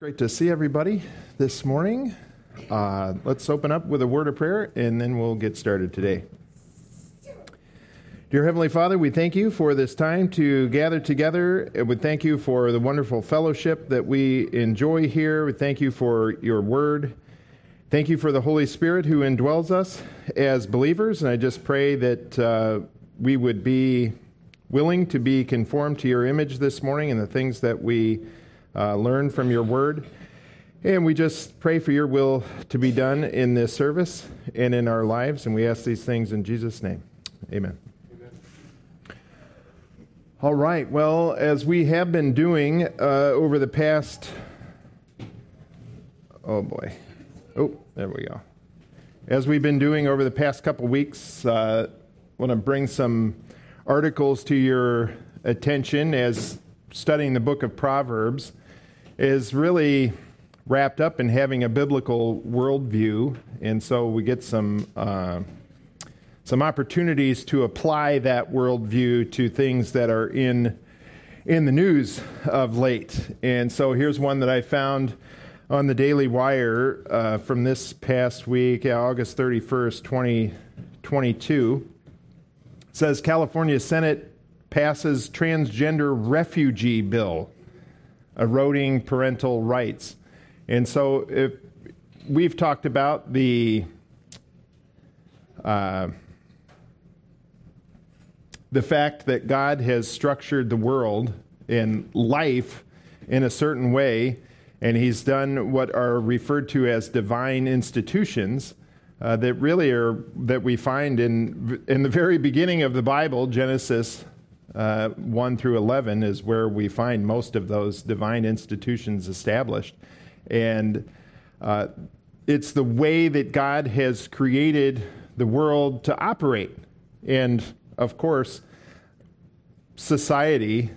Great to see everybody this morning. Uh, let's open up with a word of prayer and then we'll get started today. Dear Heavenly Father, we thank you for this time to gather together. We thank you for the wonderful fellowship that we enjoy here. We thank you for your word. Thank you for the Holy Spirit who indwells us as believers. And I just pray that uh, we would be willing to be conformed to your image this morning and the things that we uh, learn from your word. And we just pray for your will to be done in this service and in our lives. And we ask these things in Jesus' name. Amen. Amen. All right. Well, as we have been doing uh, over the past, oh boy. Oh, there we go. As we've been doing over the past couple weeks, uh, I want to bring some articles to your attention as studying the book of Proverbs is really wrapped up in having a biblical worldview, and so we get some uh, some opportunities to apply that worldview to things that are in in the news of late. And so here's one that I found on the Daily Wire uh, from this past week, August 31st, 2022. It says California Senate passes transgender refugee bill eroding parental rights. And so if we've talked about the uh, the fact that God has structured the world and life in a certain way, and He's done what are referred to as divine institutions. Uh, that really are that we find in in the very beginning of the Bible, Genesis uh, 1 through 11 is where we find most of those divine institutions established. And uh, it's the way that God has created the world to operate. And of course, society,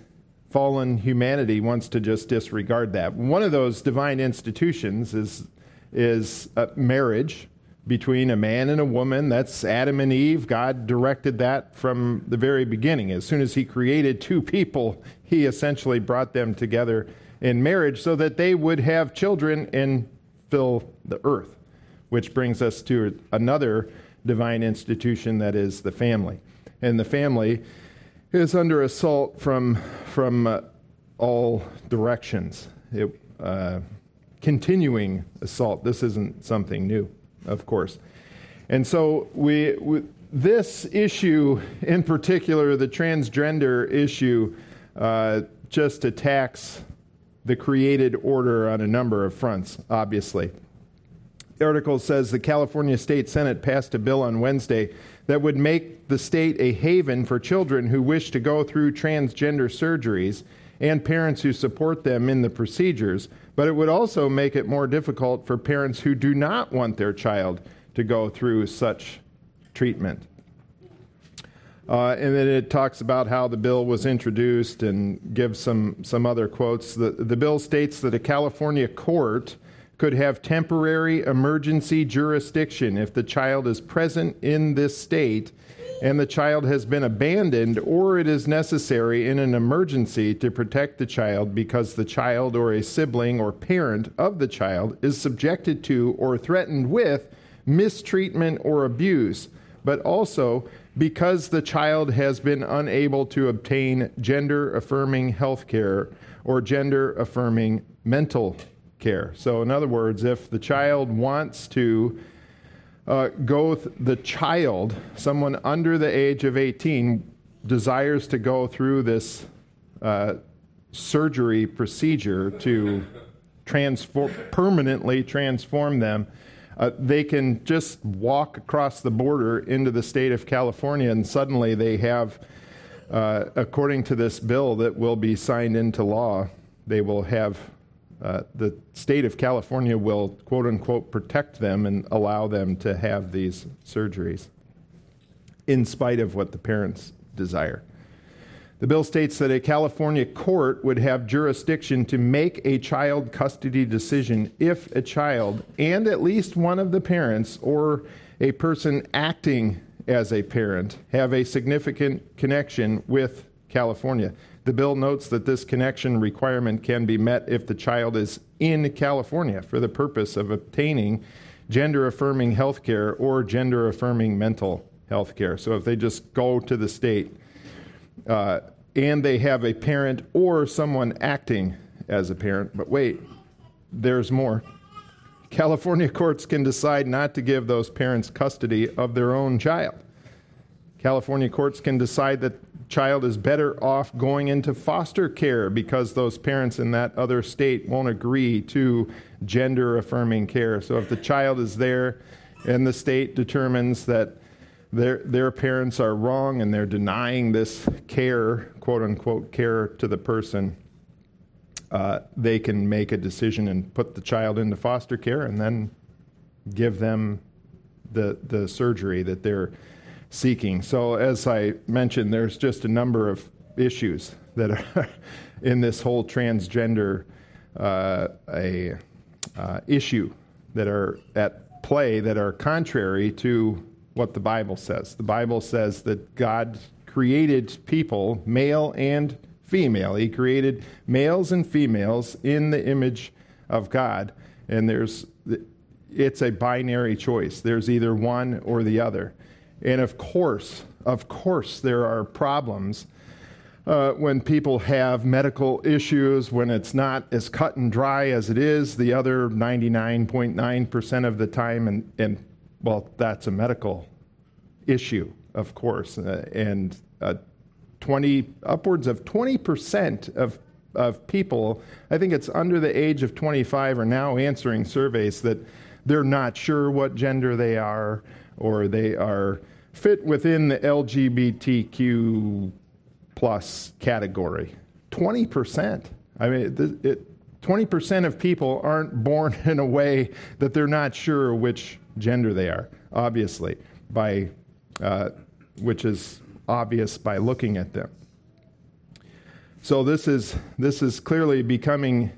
fallen humanity, wants to just disregard that. One of those divine institutions is, is uh, marriage between a man and a woman. That's Adam and Eve. God directed that from the very beginning. As soon as He created two people, He essentially brought them together in marriage so that they would have children and fill the earth, which brings us to another divine institution that is the family. And the family is under assault from, from uh, all directions. It, uh, continuing assault. This isn't something new of course. And so we, we this issue in particular, the transgender issue, uh, just attacks the created order on a number of fronts, obviously. The article says the California State Senate passed a bill on Wednesday that would make the state a haven for children who wish to go through transgender surgeries and parents who support them in the procedures but it would also make it more difficult for parents who do not want their child to go through such treatment. Uh, and then it talks about how the bill was introduced and gives some, some other quotes. The, the bill states that a California court could have temporary emergency jurisdiction if the child is present in this state and the child has been abandoned, or it is necessary in an emergency to protect the child because the child or a sibling or parent of the child is subjected to or threatened with mistreatment or abuse, but also because the child has been unable to obtain gender affirming health care or gender affirming mental care. So, in other words, if the child wants to uh, goeth the child, someone under the age of 18, desires to go through this uh, surgery procedure to transform, permanently transform them, uh, they can just walk across the border into the state of California, and suddenly they have, uh, according to this bill that will be signed into law, they will have uh, the state of California will, quote unquote, protect them and allow them to have these surgeries in spite of what the parents desire. The bill states that a California court would have jurisdiction to make a child custody decision if a child and at least one of the parents or a person acting as a parent have a significant connection with California. The bill notes that this connection requirement can be met if the child is in California for the purpose of obtaining gender affirming health care or gender affirming mental health care. So if they just go to the state uh, and they have a parent or someone acting as a parent, but wait, there's more. California courts can decide not to give those parents custody of their own child. California courts can decide that child is better off going into foster care because those parents in that other state won't agree to gender affirming care. So if the child is there and the state determines that their, their parents are wrong and they're denying this care, quote unquote, care to the person, uh, they can make a decision and put the child into foster care and then give them the, the surgery that they're seeking. So, as I mentioned, there's just a number of issues that are in this whole transgender uh, a, uh, issue that are at play that are contrary to what the Bible says. The Bible says that God created people, male and female. He created males and females in the image of God, and there's it's a binary choice. There's either one or the other. And of course, of course, there are problems uh, when people have medical issues, when it's not as cut and dry as it is the other 99.9% of the time. And, and, well, that's a medical issue, of course. Uh, and uh, 20, upwards of 20% of, of people, I think it's under the age of 25, are now answering surveys that they're not sure what gender they are or they are fit within the LGBTQ plus category. 20%. I mean, it, 20% of people aren't born in a way that they're not sure which gender they are, obviously, by, uh, which is obvious by looking at them. So this is, this is clearly becoming,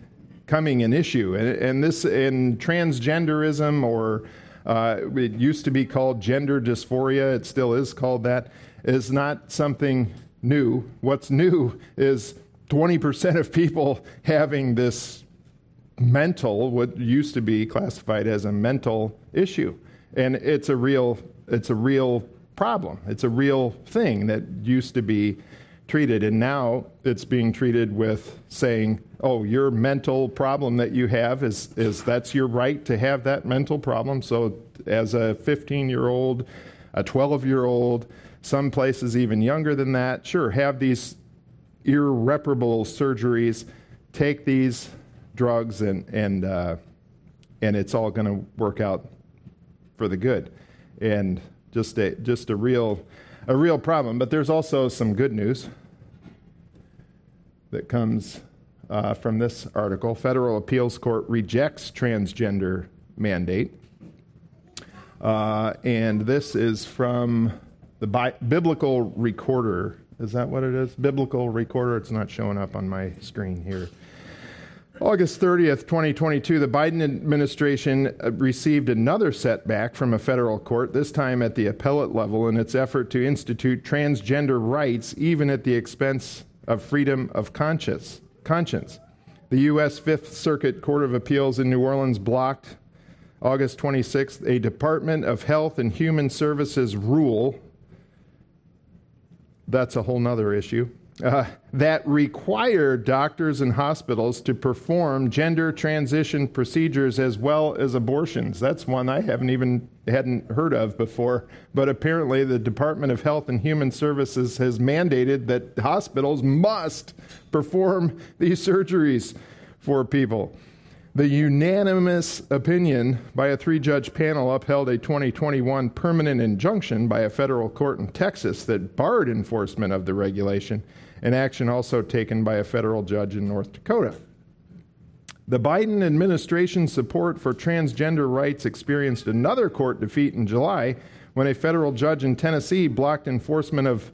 becoming an issue. And, and this in transgenderism or uh, it used to be called gender dysphoria, it still is called that, is not something new. What's new is 20% of people having this mental, what used to be classified as a mental issue. And it's a real, it's a real problem. It's a real thing that used to be treated. And now it's being treated with saying, oh, your mental problem that you have is, is that's your right to have that mental problem. So as a 15 year old, a 12 year old, some places even younger than that, sure, have these irreparable surgeries, take these drugs, and, and, uh, and it's all going to work out for the good. And just a, just a real a real problem. But there's also some good news that comes uh, from this article. Federal Appeals Court rejects transgender mandate. Uh, and this is from the Bi- Biblical Recorder. Is that what it is? Biblical Recorder. It's not showing up on my screen here. August 30th, 2022, the Biden administration uh, received another setback from a federal court, this time at the appellate level, in its effort to institute transgender rights, even at the expense of freedom of conscience. conscience. The U.S. Fifth Circuit Court of Appeals in New Orleans blocked August 26th a Department of Health and Human Services rule. That's a whole nother issue uh, that require doctors and hospitals to perform gender transition procedures as well as abortions. That's one I haven't even hadn't heard of before, but apparently the Department of Health and Human Services has mandated that hospitals must perform these surgeries for people. The unanimous opinion by a three judge panel upheld a 2021 permanent injunction by a federal court in Texas that barred enforcement of the regulation an action also taken by a federal judge in North Dakota. The Biden administration's support for transgender rights experienced another court defeat in July when a federal judge in Tennessee blocked enforcement of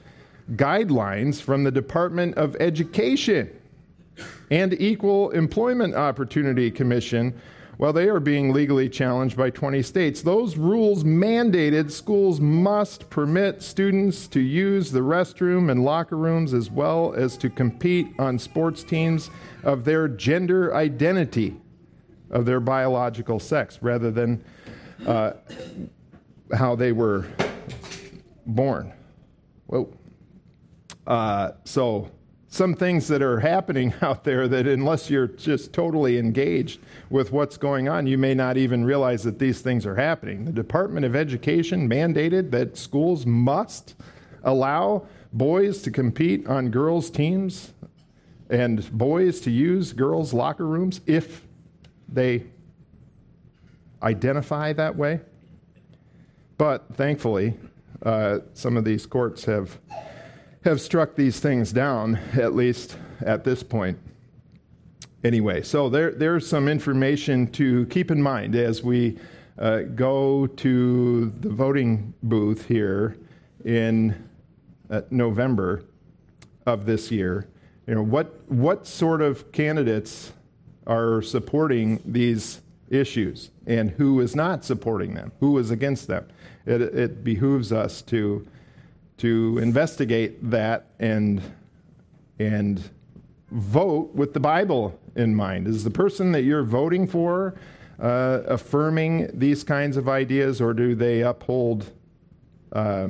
guidelines from the Department of Education and Equal Employment Opportunity Commission Well, they are being legally challenged by 20 states. Those rules mandated schools must permit students to use the restroom and locker rooms as well as to compete on sports teams of their gender identity, of their biological sex, rather than uh, how they were born. Whoa. Uh, so, some things that are happening out there that, unless you're just totally engaged with what's going on, you may not even realize that these things are happening. The Department of Education mandated that schools must allow boys to compete on girls' teams and boys to use girls' locker rooms if they identify that way. But thankfully, uh, some of these courts have have struck these things down, at least at this point. Anyway, so there, there's some information to keep in mind as we uh, go to the voting booth here in uh, November of this year. You know, what, what sort of candidates are supporting these issues and who is not supporting them, who is against them? It, it behooves us to to investigate that and and vote with the Bible in mind. Is the person that you're voting for uh, affirming these kinds of ideas, or do they uphold uh,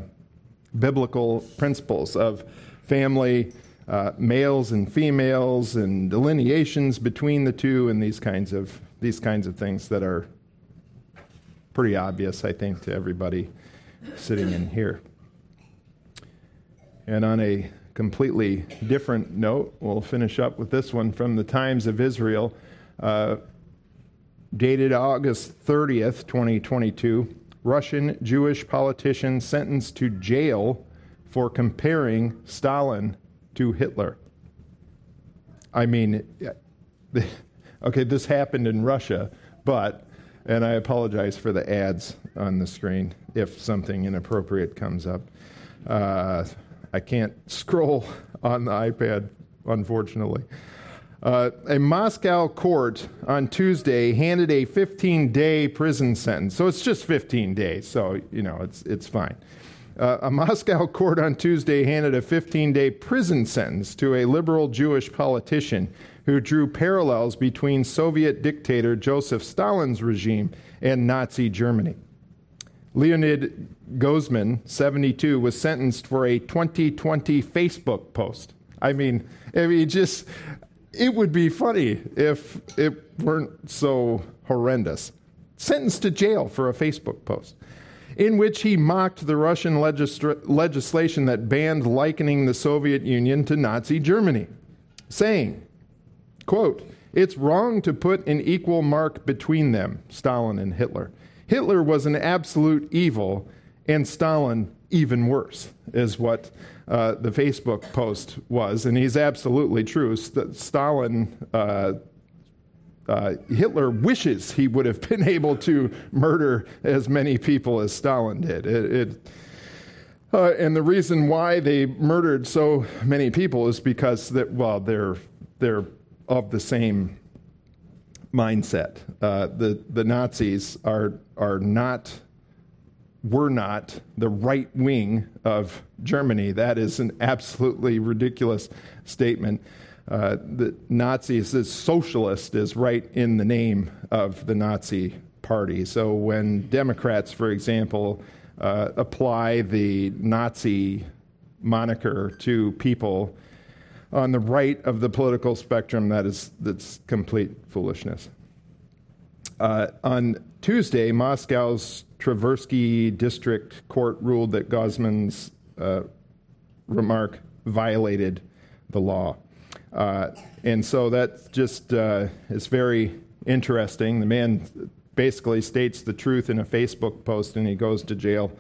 biblical principles of family, uh, males and females, and delineations between the two, and these kinds of these kinds of things that are pretty obvious, I think, to everybody sitting in here. And on a completely different note, we'll finish up with this one from the Times of Israel, uh, dated August 30th, 2022. Russian Jewish politician sentenced to jail for comparing Stalin to Hitler. I mean, okay, this happened in Russia, but, and I apologize for the ads on the screen if something inappropriate comes up. Uh, I can't scroll on the iPad, unfortunately. Uh, a Moscow court on Tuesday handed a 15 day prison sentence. So it's just 15 days, so, you know, it's, it's fine. Uh, a Moscow court on Tuesday handed a 15 day prison sentence to a liberal Jewish politician who drew parallels between Soviet dictator Joseph Stalin's regime and Nazi Germany. Leonid Gozman, 72, was sentenced for a 2020 Facebook post. I mean, I mean, just it would be funny if it weren't so horrendous. Sentenced to jail for a Facebook post in which he mocked the Russian legisla- legislation that banned likening the Soviet Union to Nazi Germany, saying, quote, it's wrong to put an equal mark between them, Stalin and Hitler. Hitler was an absolute evil, and Stalin even worse, is what uh, the Facebook post was. And he's absolutely true. St- Stalin. Uh, uh, Hitler wishes he would have been able to murder as many people as Stalin did. It, it, uh, and the reason why they murdered so many people is because that well they're they're of the same mindset. Uh, the the Nazis are are not were not the right wing of Germany. That is an absolutely ridiculous statement. Uh, the Nazis, the socialist, is right in the name of the Nazi party. So when Democrats, for example, uh, apply the Nazi moniker to people on the right of the political spectrum, that is that's complete foolishness. Uh, on Tuesday, Moscow's Tversky District Court ruled that Gozman's uh, remark violated the law. Uh, and so that just uh, is very interesting. The man basically states the truth in a Facebook post and he goes to jail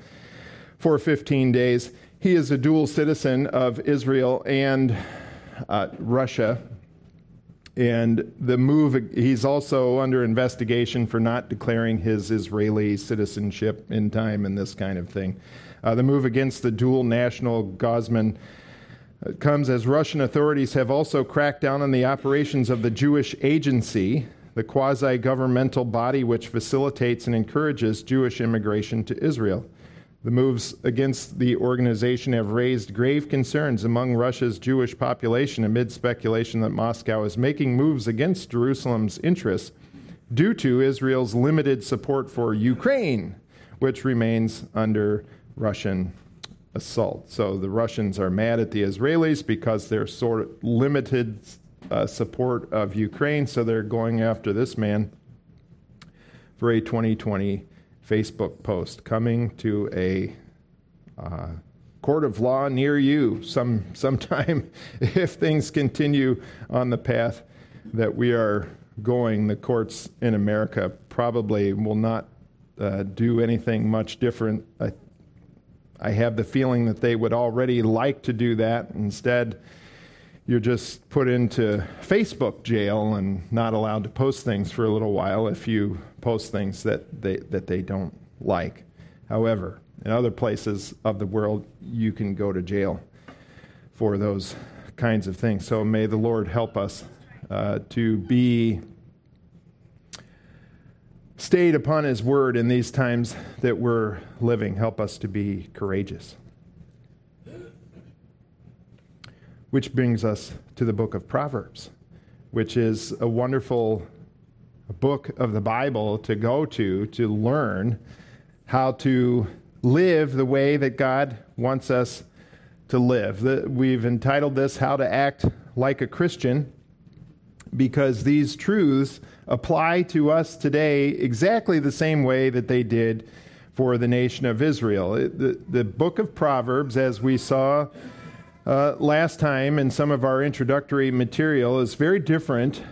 for 15 days. He is a dual citizen of Israel and uh, Russia. And the move, he's also under investigation for not declaring his Israeli citizenship in time and this kind of thing. Uh, the move against the dual national Gozman uh, comes as Russian authorities have also cracked down on the operations of the Jewish Agency, the quasi governmental body which facilitates and encourages Jewish immigration to Israel. The moves against the organization have raised grave concerns among Russia's Jewish population amid speculation that Moscow is making moves against Jerusalem's interests due to Israel's limited support for Ukraine, which remains under Russian assault. So the Russians are mad at the Israelis because they're sort of limited uh, support of Ukraine, so they're going after this man for a 2020 Facebook post coming to a uh, court of law near you some sometime if things continue on the path that we are going. The courts in America probably will not uh, do anything much different. I, I have the feeling that they would already like to do that. Instead, you're just put into Facebook jail and not allowed to post things for a little while if you post things that they, that they don't like. However, in other places of the world, you can go to jail for those kinds of things. So may the Lord help us uh, to be stayed upon His word in these times that we're living. Help us to be courageous. Which brings us to the book of Proverbs, which is a wonderful book of the Bible to go to to learn how to live the way that God wants us to live. We've entitled this How to Act Like a Christian because these truths apply to us today exactly the same way that they did for the nation of Israel. The, the book of Proverbs, as we saw uh, last time in some of our introductory material is very different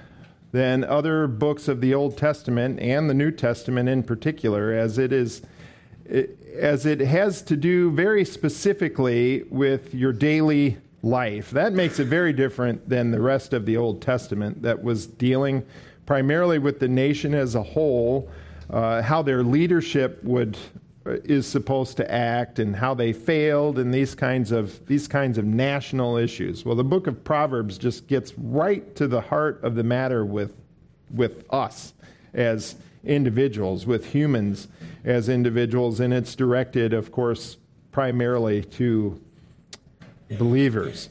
than other books of the Old Testament and the New Testament in particular, as it is as it has to do very specifically with your daily life. That makes it very different than the rest of the Old Testament that was dealing primarily with the nation as a whole, uh, how their leadership would Uh, is supposed to act and how they failed and these kinds of these kinds of national issues. Well, the book of Proverbs just gets right to the heart of the matter with with us as individuals, with humans as individuals, and it's directed, of course, primarily to believers.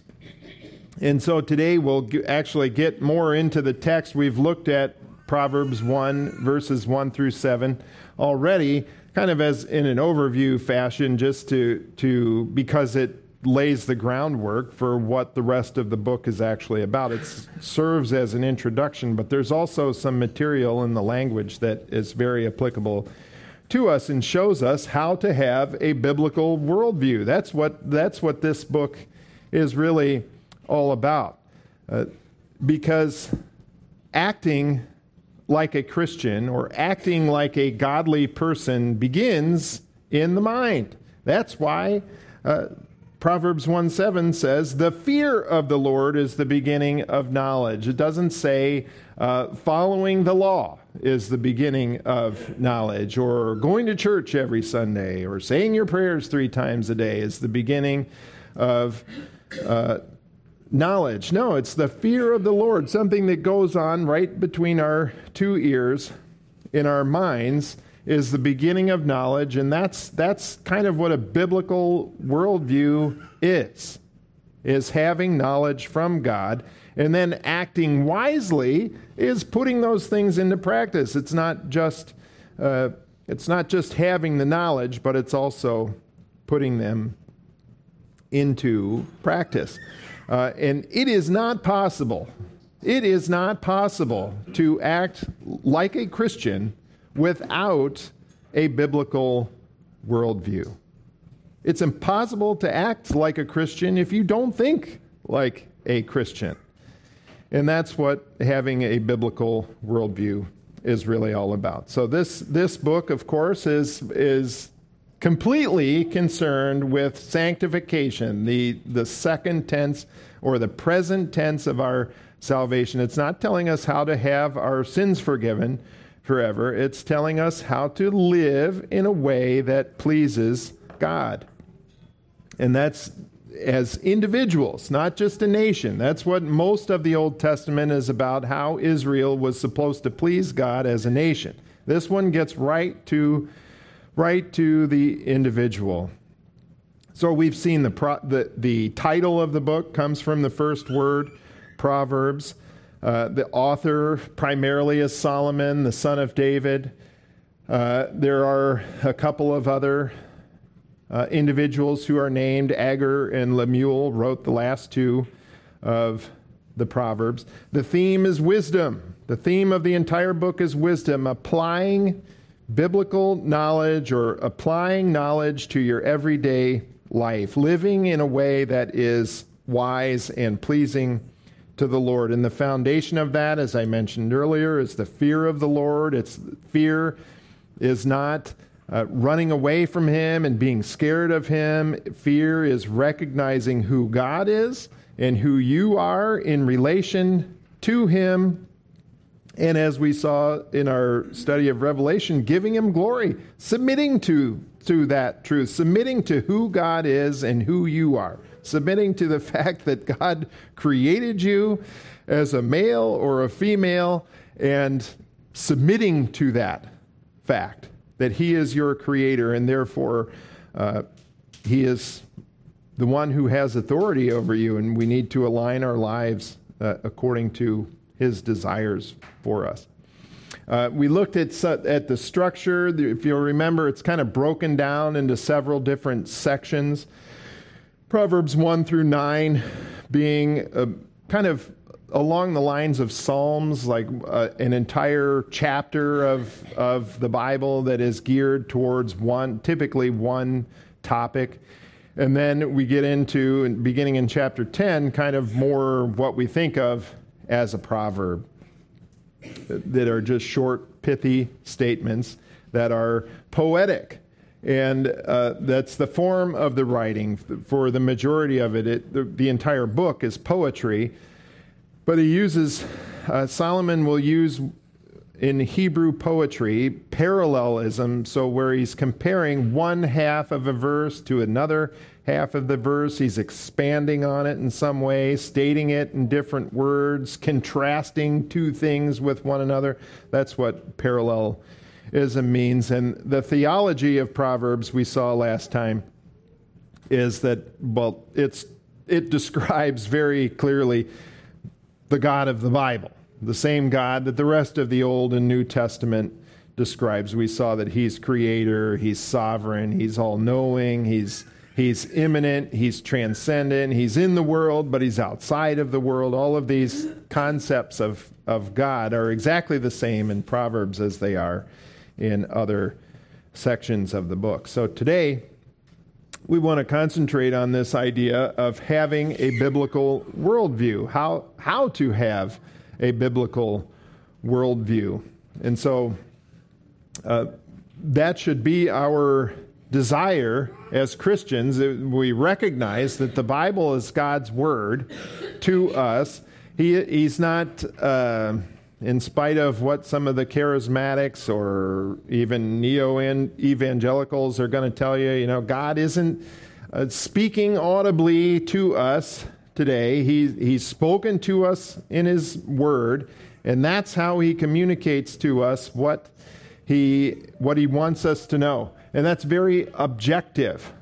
And so today we'll actually get more into the text. We've looked at Proverbs 1, verses 1 through 7 already kind of as in an overview fashion, just to, to because it lays the groundwork for what the rest of the book is actually about. It serves as an introduction, but there's also some material in the language that is very applicable to us and shows us how to have a biblical worldview. That's what, that's what this book is really all about. Uh, because acting like a Christian or acting like a godly person begins in the mind. That's why uh, Proverbs 1 7 says, The fear of the Lord is the beginning of knowledge. It doesn't say uh, following the law is the beginning of knowledge, or going to church every Sunday, or saying your prayers three times a day is the beginning of uh, knowledge. No, it's the fear of the Lord, something that goes on right between our two ears in our minds is the beginning of knowledge, and that's that's kind of what a biblical worldview is. Is having knowledge from God and then acting wisely is putting those things into practice. It's not just uh, it's not just having the knowledge, but it's also putting them into practice. Uh, and it is not possible, it is not possible to act like a Christian without a biblical worldview. It's impossible to act like a Christian if you don't think like a Christian. And that's what having a biblical worldview is really all about. So this this book, of course, is is completely concerned with sanctification, the, the second tense or the present tense of our salvation. It's not telling us how to have our sins forgiven forever, it's telling us how to live in a way that pleases God. And that's as individuals, not just a nation. That's what most of the Old Testament is about how Israel was supposed to please God as a nation. This one gets right to right to the individual. So we've seen the, pro, the, the title of the book comes from the first word, Proverbs. Uh, the author primarily is Solomon, the son of David. Uh, there are a couple of other uh, individuals who are named. Agur and Lemuel wrote the last two of the Proverbs. The theme is wisdom. The theme of the entire book is wisdom, applying biblical knowledge or applying knowledge to your everyday life, living in a way that is wise and pleasing to the Lord. And the foundation of that, as I mentioned earlier, is the fear of the Lord. It's fear is not uh, running away from Him and being scared of Him. Fear is recognizing who God is and who you are in relation to Him. And as we saw in our study of Revelation, giving Him glory, submitting to, to that truth, submitting to who God is and who you are, submitting to the fact that God created you as a male or a female, and submitting to that fact that He is your creator, and therefore uh, He is the one who has authority over you, and we need to align our lives uh, according to His desires for us. Uh, we looked at, at the structure. If you'll remember, it's kind of broken down into several different sections. Proverbs 1 through 9 being a, kind of along the lines of Psalms, like uh, an entire chapter of, of the Bible that is geared towards one, typically one topic. And then we get into, beginning in chapter 10, kind of more what we think of as a proverb that are just short, pithy statements that are poetic. And uh, that's the form of the writing. For the majority of it, it the, the entire book is poetry but he uses, uh, Solomon will use in Hebrew poetry parallelism, so where he's comparing one half of a verse to another half of the verse, he's expanding on it in some way, stating it in different words, contrasting two things with one another. That's what parallelism means. And the theology of Proverbs we saw last time is that, well, it's, it describes very clearly the God of the Bible, the same God that the rest of the Old and New Testament describes. We saw that He's creator, He's sovereign, He's all knowing, He's He's immanent, he's transcendent, he's in the world, but he's outside of the world. All of these concepts of, of God are exactly the same in Proverbs as they are in other sections of the book. So today, we want to concentrate on this idea of having a biblical worldview, how, how to have a biblical worldview. And so uh, that should be our desire as Christians. We recognize that the Bible is God's word to us. He, he's not. Uh, in spite of what some of the charismatics or even neo evangelicals are going to tell you, you know, God isn't uh, speaking audibly to us today. He, he's spoken to us in His Word, and that's how He communicates to us what He, what he wants us to know. And that's very objective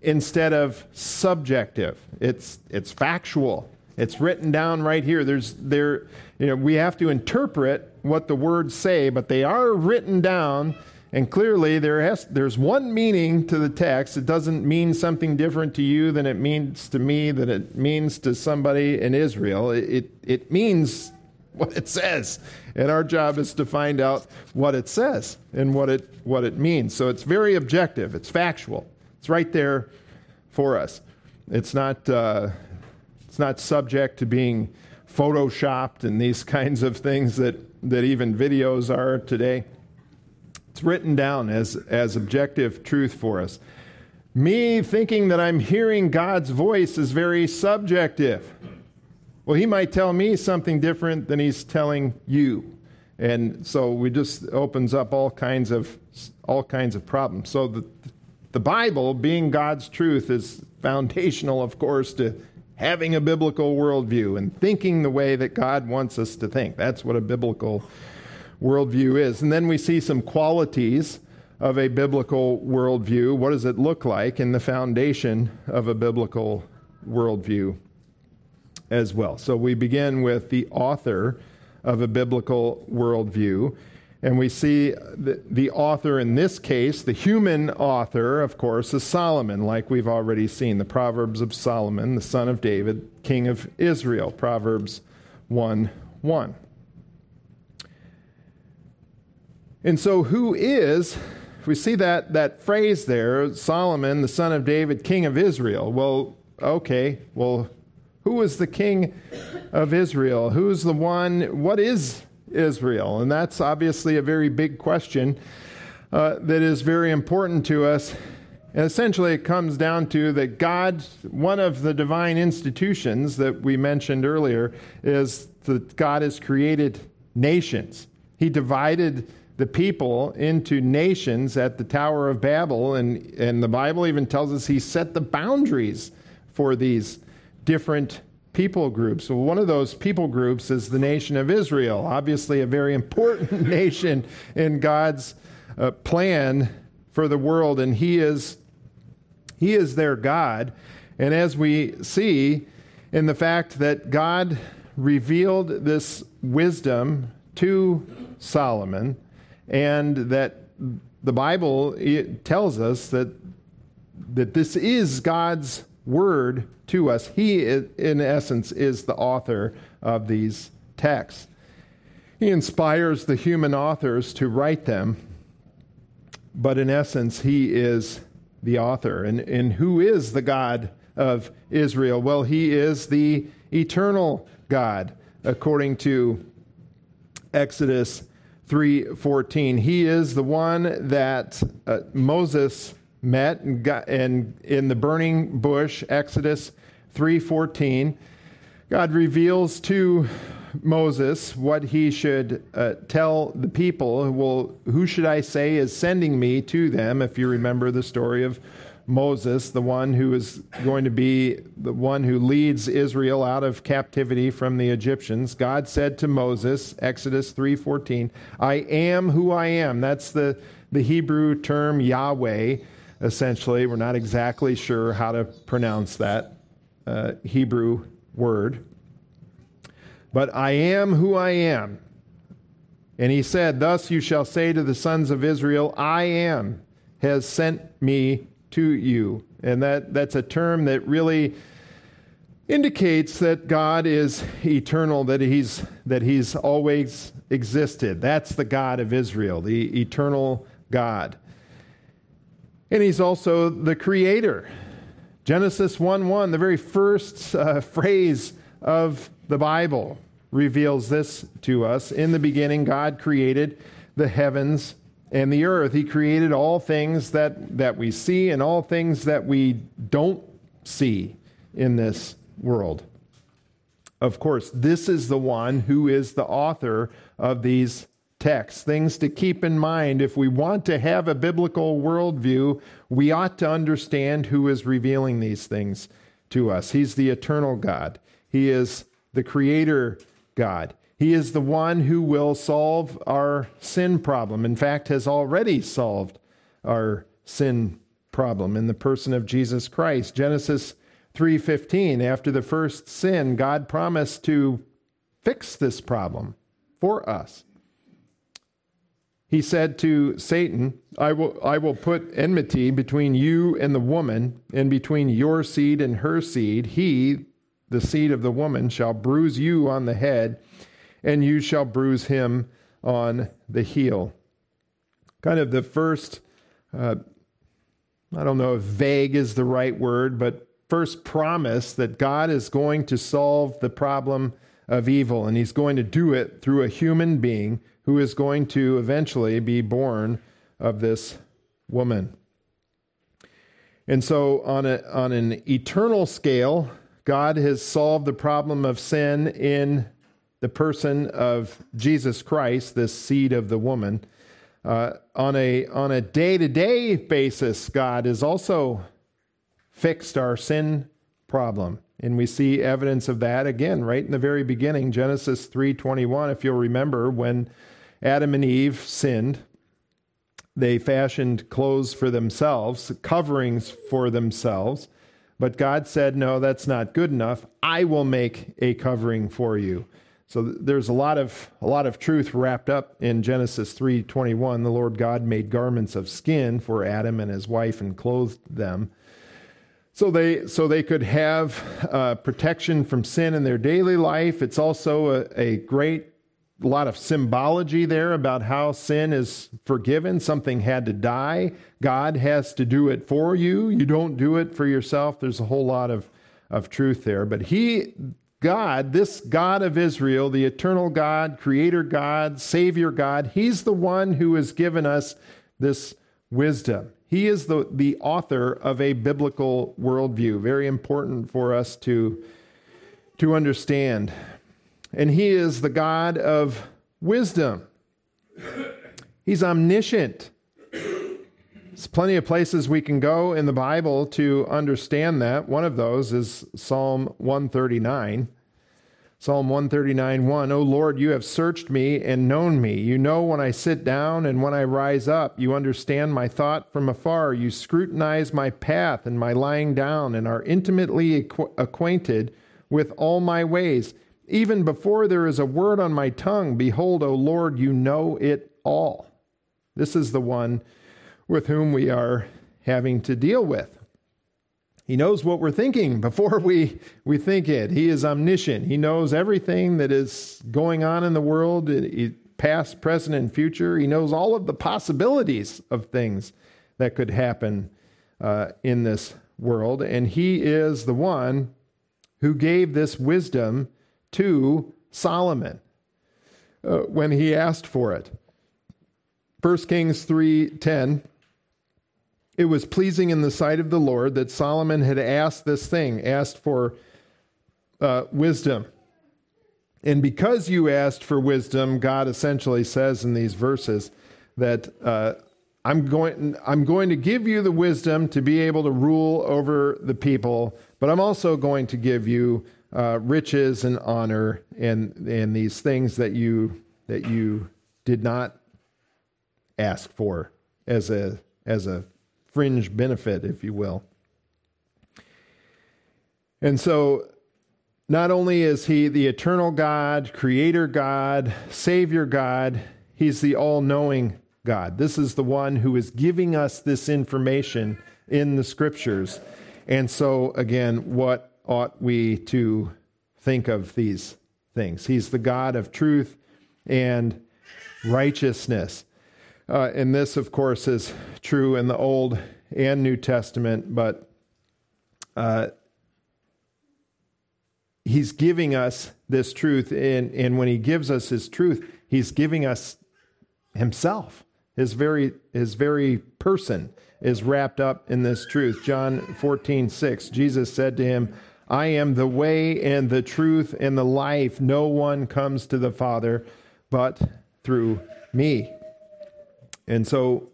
instead of subjective. It's, it's factual. It's written down right here. There's there you know, we have to interpret what the words say, but they are written down, and clearly there has, there's one meaning to the text. It doesn't mean something different to you than it means to me, than it means to somebody in Israel. It, it, it means what it says. And our job is to find out what it says and what it, what it means. So it's very objective, it's factual, it's right there for us. It's not, uh, it's not subject to being photoshopped and these kinds of things that, that even videos are today. It's written down as, as objective truth for us. Me thinking that I'm hearing God's voice is very subjective. Well, he might tell me something different than he's telling you. And so we just opens up all kinds of all kinds of problems. So the the Bible, being God's truth, is foundational, of course, to having a biblical worldview and thinking the way that God wants us to think. That's what a biblical worldview is. And then we see some qualities of a biblical worldview. What does it look like in the foundation of a biblical worldview as well? So we begin with the author of a biblical worldview. And we see the, the, author in this case, the human author, of course, is Solomon, like we've already seen. The Proverbs of Solomon, the son of David, king of Israel. Proverbs 1 1. And so, who is, we see that, that phrase there, Solomon, the son of David, king of Israel. Well, okay, well, who is the king of Israel? Who's the one? What is Israel? And that's obviously a very big question uh, that is very important to us. And essentially, it comes down to that God, one of the divine institutions that we mentioned earlier, is that God has created nations. He divided the people into nations at the Tower of Babel, and, and the Bible even tells us He set the boundaries for these different people groups. Well, one of those people groups is the nation of Israel, obviously a very important nation in God's uh, plan for the world, and He is He is their God. And as we see in the fact that God revealed this wisdom to Solomon, and that the Bible tells us that that this is God's word to us. He, in essence, is the author of these texts. He inspires the human authors to write them, but in essence, he is the author. And, and who is the God of Israel? Well, he is the eternal God, according to Exodus 3:14. He is the one that uh, Moses met and, got, in the burning bush, Exodus 3:14, God reveals to Moses what he should uh, tell the people. Well, who should I say is sending me to them? If you remember the story of Moses, the one who is going to be the one who leads Israel out of captivity from the Egyptians. God said to Moses, Exodus 3:14, "I am who I am." That's the the Hebrew term Yahweh essentially. We're not exactly sure how to pronounce that uh, Hebrew word. But I am who I am. And he said, Thus you shall say to the sons of Israel, I am has sent me to you. And that, that's a term that really indicates that God is eternal, that he's, that he's always existed. That's the God of Israel, the eternal God. And he's also the creator. Genesis 1 1, the very first uh, phrase of the Bible, reveals this to us. In the beginning, God created the heavens and the earth. He created all things that, that we see and all things that we don't see in this world. Of course, this is the one who is the author of these text, things to keep in mind. If we want to have a biblical worldview, we ought to understand who is revealing these things to us. He's the eternal God, He is the creator God. He is the one who will solve our sin problem. In fact, has already solved our sin problem in the person of Jesus Christ. Genesis 3:15 after the first sin God promised to fix this problem for us he said to Satan, I will, I will put enmity between you and the woman, and between your seed and her seed. He, the seed of the woman, shall bruise you on the head, and you shall bruise him on the heel. Kind of the first, uh, I don't know if vague is the right word, but first promise that God is going to solve the problem of evil, and he's going to do it through a human being who is going to eventually be born of this woman. And so, on, a, on an eternal scale, God has solved the problem of sin in the person of Jesus Christ, this seed of the woman. Uh, on a on a day-to-day basis, God has also fixed our sin problem. And we see evidence of that again right in the very beginning, Genesis 3:21, if you'll remember when Adam and Eve sinned, they fashioned clothes for themselves, coverings for themselves. But God said, "No, that's not good enough. I will make a covering for you." So there's a lot of a lot of truth wrapped up in Genesis 3:21. The Lord God made garments of skin for Adam and his wife and clothed them. So they so they could have uh, protection from sin in their daily life. It's also a, a great a lot of symbology there about how sin is forgiven. Something had to die. God has to do it for you. You don't do it for yourself. There's a whole lot of, of truth there. But He, God, this God of Israel, the eternal God, creator God, Savior God, He's the one who has given us this wisdom. He is the, the author of a biblical worldview. Very important for us to, to understand and he is the God of wisdom. He's omniscient. There's plenty of places we can go in the Bible to understand that. One of those is Psalm 139. Psalm 139 1 O Lord, you have searched me and known me. You know when I sit down and when I rise up. You understand my thought from afar. You scrutinize my path and my lying down and are intimately acquainted with all my ways. Even before there is a word on my tongue, behold, O Lord, you know it all. This is the one with whom we are having to deal with. He knows what we're thinking before we, we think it. He is omniscient. He knows everything that is going on in the world, past, present, and future. He knows all of the possibilities of things that could happen uh, in this world. And He is the one who gave this wisdom to Solomon uh, when he asked for it. 1 Kings 3:10 It was pleasing in the sight of the Lord that Solomon had asked this thing, asked for uh, wisdom. And because you asked for wisdom, God essentially says in these verses that uh, I'm going, I'm going to give you the wisdom to be able to rule over the people, but I'm also going to give you uh, riches and honor and and these things that you that you did not ask for as a as a fringe benefit, if you will. And so not only is he the eternal God, creator God, savior God, he's the all-knowing God. This is the one who is giving us this information in the scriptures. And so again, what ought we to think of these things. He's the God of truth and righteousness. Uh, and this, of course, is true in the Old and New Testament, but uh, he's giving us this truth. And, and when he gives us his truth, he's giving us himself. His very, his very person is wrapped up in this truth. John 14, 6, Jesus said to him, I am the way and the truth and the life. No one comes to the Father but through me. And so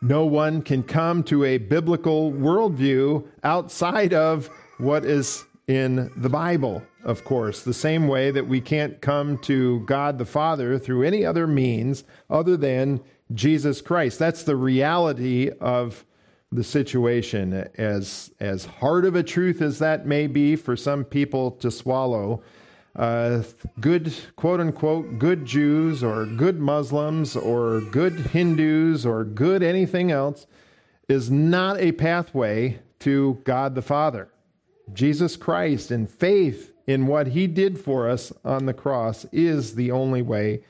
no one can come to a biblical worldview outside of what is in the Bible, of course, the same way that we can't come to God the Father through any other means other than Jesus Christ. That's the reality of the situation, as as hard of a truth as that may be for some people to swallow. Uh, good quote unquote good Jews or good Muslims or good Hindus or good anything else is not a pathway to God the Father. Jesus Christ and faith in what he did for us on the cross is the only way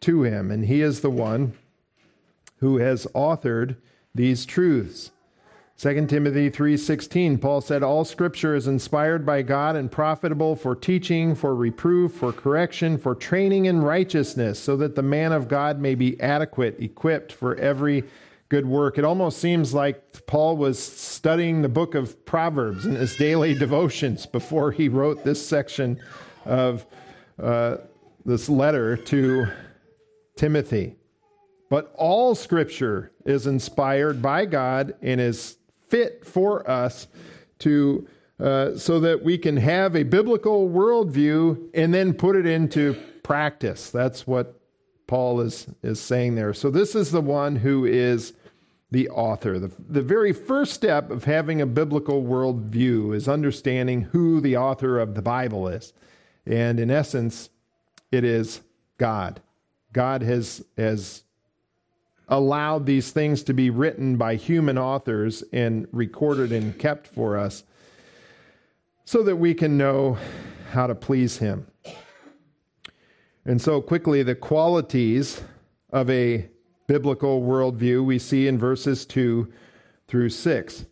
to him. And he is the one who has authored these truths. 2 Timothy 3:16 Paul said all scripture is inspired by God and profitable for teaching, for reproof, for correction, for training in righteousness, so that the man of God may be adequate, equipped for every good work. It almost seems like Paul was studying the book of Proverbs in his daily devotions before he wrote this section of uh, this letter to Timothy. But all scripture is inspired by God and is fit for us to uh, so that we can have a biblical worldview and then put it into practice. That's what Paul is, is saying there. So, this is the one who is the author. The, the very first step of having a biblical worldview is understanding who the author of the Bible is. And in essence, it is God. God has, has allowed these things to be written by human authors and recorded and kept for us so that we can know how to please Him. And so, quickly, the qualities of a biblical worldview we see in verses 2 through 6.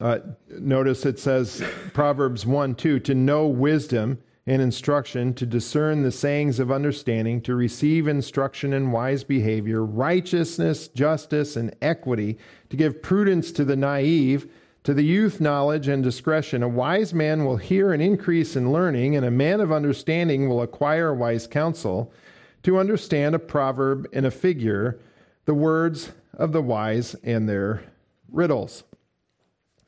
Uh, notice it says, Proverbs 1 2, to know wisdom and instruction, to discern the sayings of understanding, to receive instruction in wise behavior, righteousness, justice, and equity, to give prudence to the naive to the youth, knowledge and discretion. A wise man will hear an increase in learning, and a man of understanding will acquire wise counsel. To understand a proverb and a figure, the words of the wise and their riddles.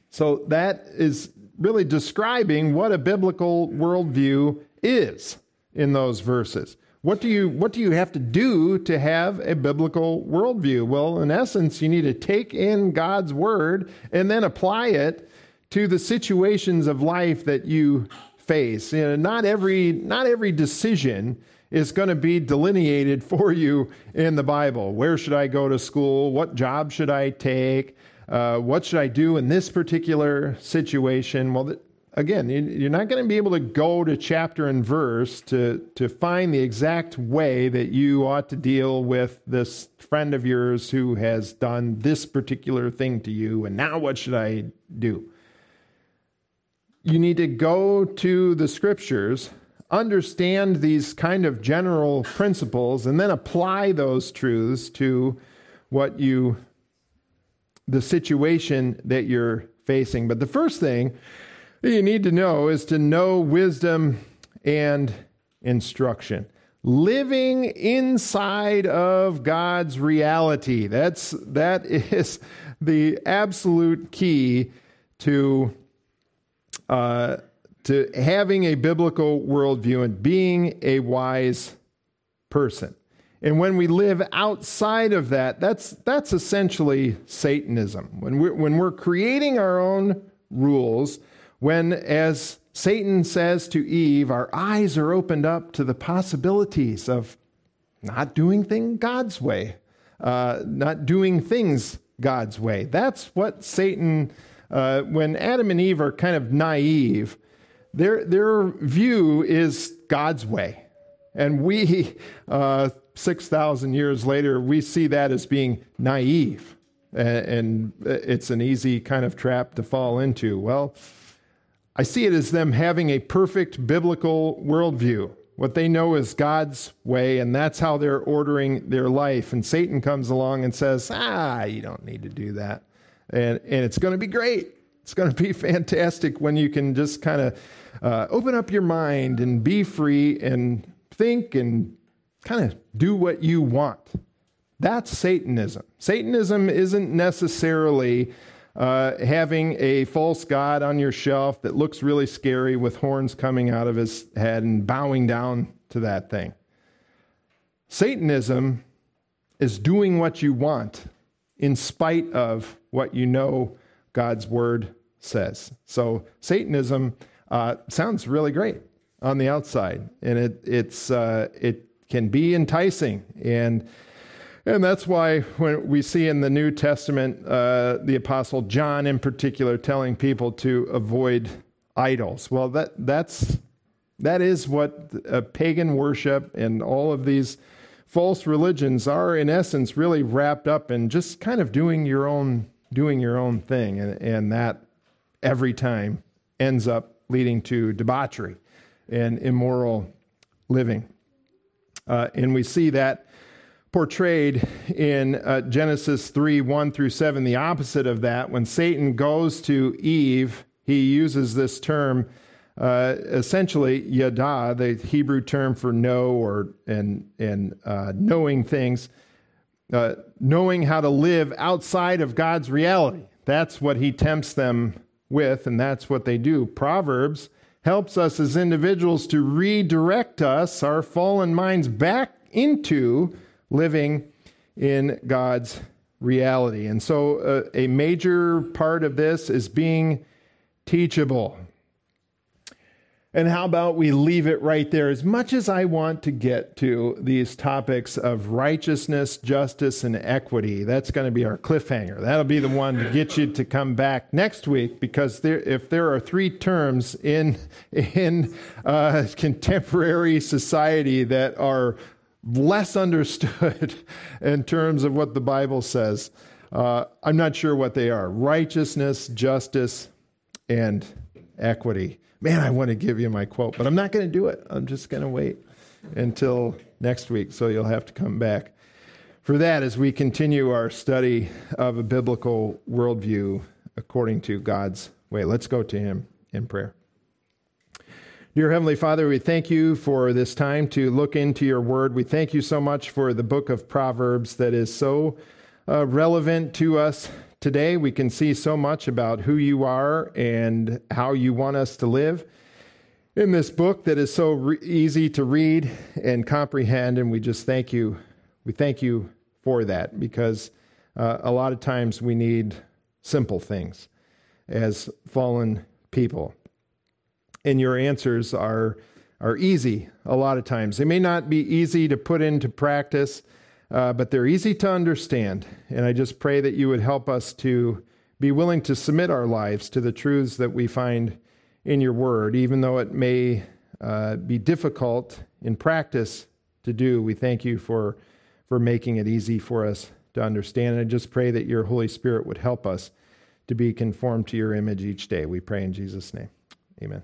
So that is really describing what a biblical worldview is in those verses. What do you what do you have to do to have a biblical worldview? Well, in essence, you need to take in God's word and then apply it to the situations of life that you face. You know, not every not every decision is going to be delineated for you in the Bible. Where should I go to school? What job should I take? Uh, what should I do in this particular situation? Well, again, you're not going to be able to go to chapter and verse to, to find the exact way that you ought to deal with this friend of yours who has done this particular thing to you, and now what should I do? You need to go to the scriptures, understand these kind of general principles, and then apply those truths to what you, the situation that you're facing. But the first thing that you need to know is to know wisdom and instruction. Living inside of God's reality. That's that is the absolute key to uh, to having a biblical worldview and being a wise person. And when we live outside of that, that's that's essentially Satanism. When we're when we're creating our own rules when, as Satan says to Eve, our eyes are opened up to the possibilities of not doing things God's way, uh, not doing things God's way. That's what Satan, uh, when Adam and Eve are kind of naive, their, their view is God's way. And we, uh, 6,000 years later, we see that as being naive. And it's an easy kind of trap to fall into. Well, I see it as them having a perfect biblical worldview. What they know is God's way, and that's how they're ordering their life. And Satan comes along and says, Ah, you don't need to do that. And, and it's going to be great. It's going to be fantastic when you can just kind of uh, open up your mind and be free and think and kind of do what you want. That's Satanism. Satanism isn't necessarily uh, having a false god on your shelf that looks really scary with horns coming out of his head and bowing down to that thing. Satanism is doing what you want in spite of what you know God's word says. So Satanism uh, sounds really great on the outside, and it it's uh, it can be enticing and and that's why when we see in the New Testament uh, the Apostle John, in particular, telling people to avoid idols. Well, that that's that is what pagan worship and all of these false religions are, in essence, really wrapped up in just kind of doing your own doing your own thing, and, and that every time ends up leading to debauchery and immoral living. Uh, and we see that portrayed in uh, Genesis 3 1 through 7, the opposite of that. When Satan goes to Eve, he uses this term, uh, essentially yada, the Hebrew term for know or and, and uh, knowing things. uh, knowing how to live outside of God's reality. That's what he tempts them with, and that's what they do. Proverbs helps us as individuals to redirect us, our fallen minds, back into living in God's reality. And so, uh, a major part of this is being teachable. And how about we leave it right there? As much as I want to get to these topics of righteousness, justice, and equity, that's going to be our cliffhanger. That'll be the one to get you to come back next week because there, if there are three terms in, in uh, contemporary society that are less understood in terms of what the Bible says, uh, I'm not sure what they are righteousness, justice, and equity. Man, I want to give you my quote, but I'm not going to do it. I'm just going to wait until next week, so you'll have to come back for that as we continue our study of a biblical worldview according to God's way. Let's go to Him in prayer. Dear Heavenly Father, we thank you for this time to look into your word. We thank you so much for the book of Proverbs that is so uh, relevant to us Today, we can see so much about who you are and how you want us to live in this book that is so re- easy to read and comprehend. And we just thank you. We thank you for that because uh, a lot of times we need simple things as fallen people. And your answers are, are easy a lot of times. They may not be easy to put into practice uh, but they're easy to understand. And I just pray that you would help us to be willing to submit our lives to the truths that we find in your word, even though it may uh, be difficult in practice to do. We thank you for, for making it easy for us to understand. And I just pray that your Holy Spirit would help us to be conformed to your image each day. We pray in Jesus' name. Amen.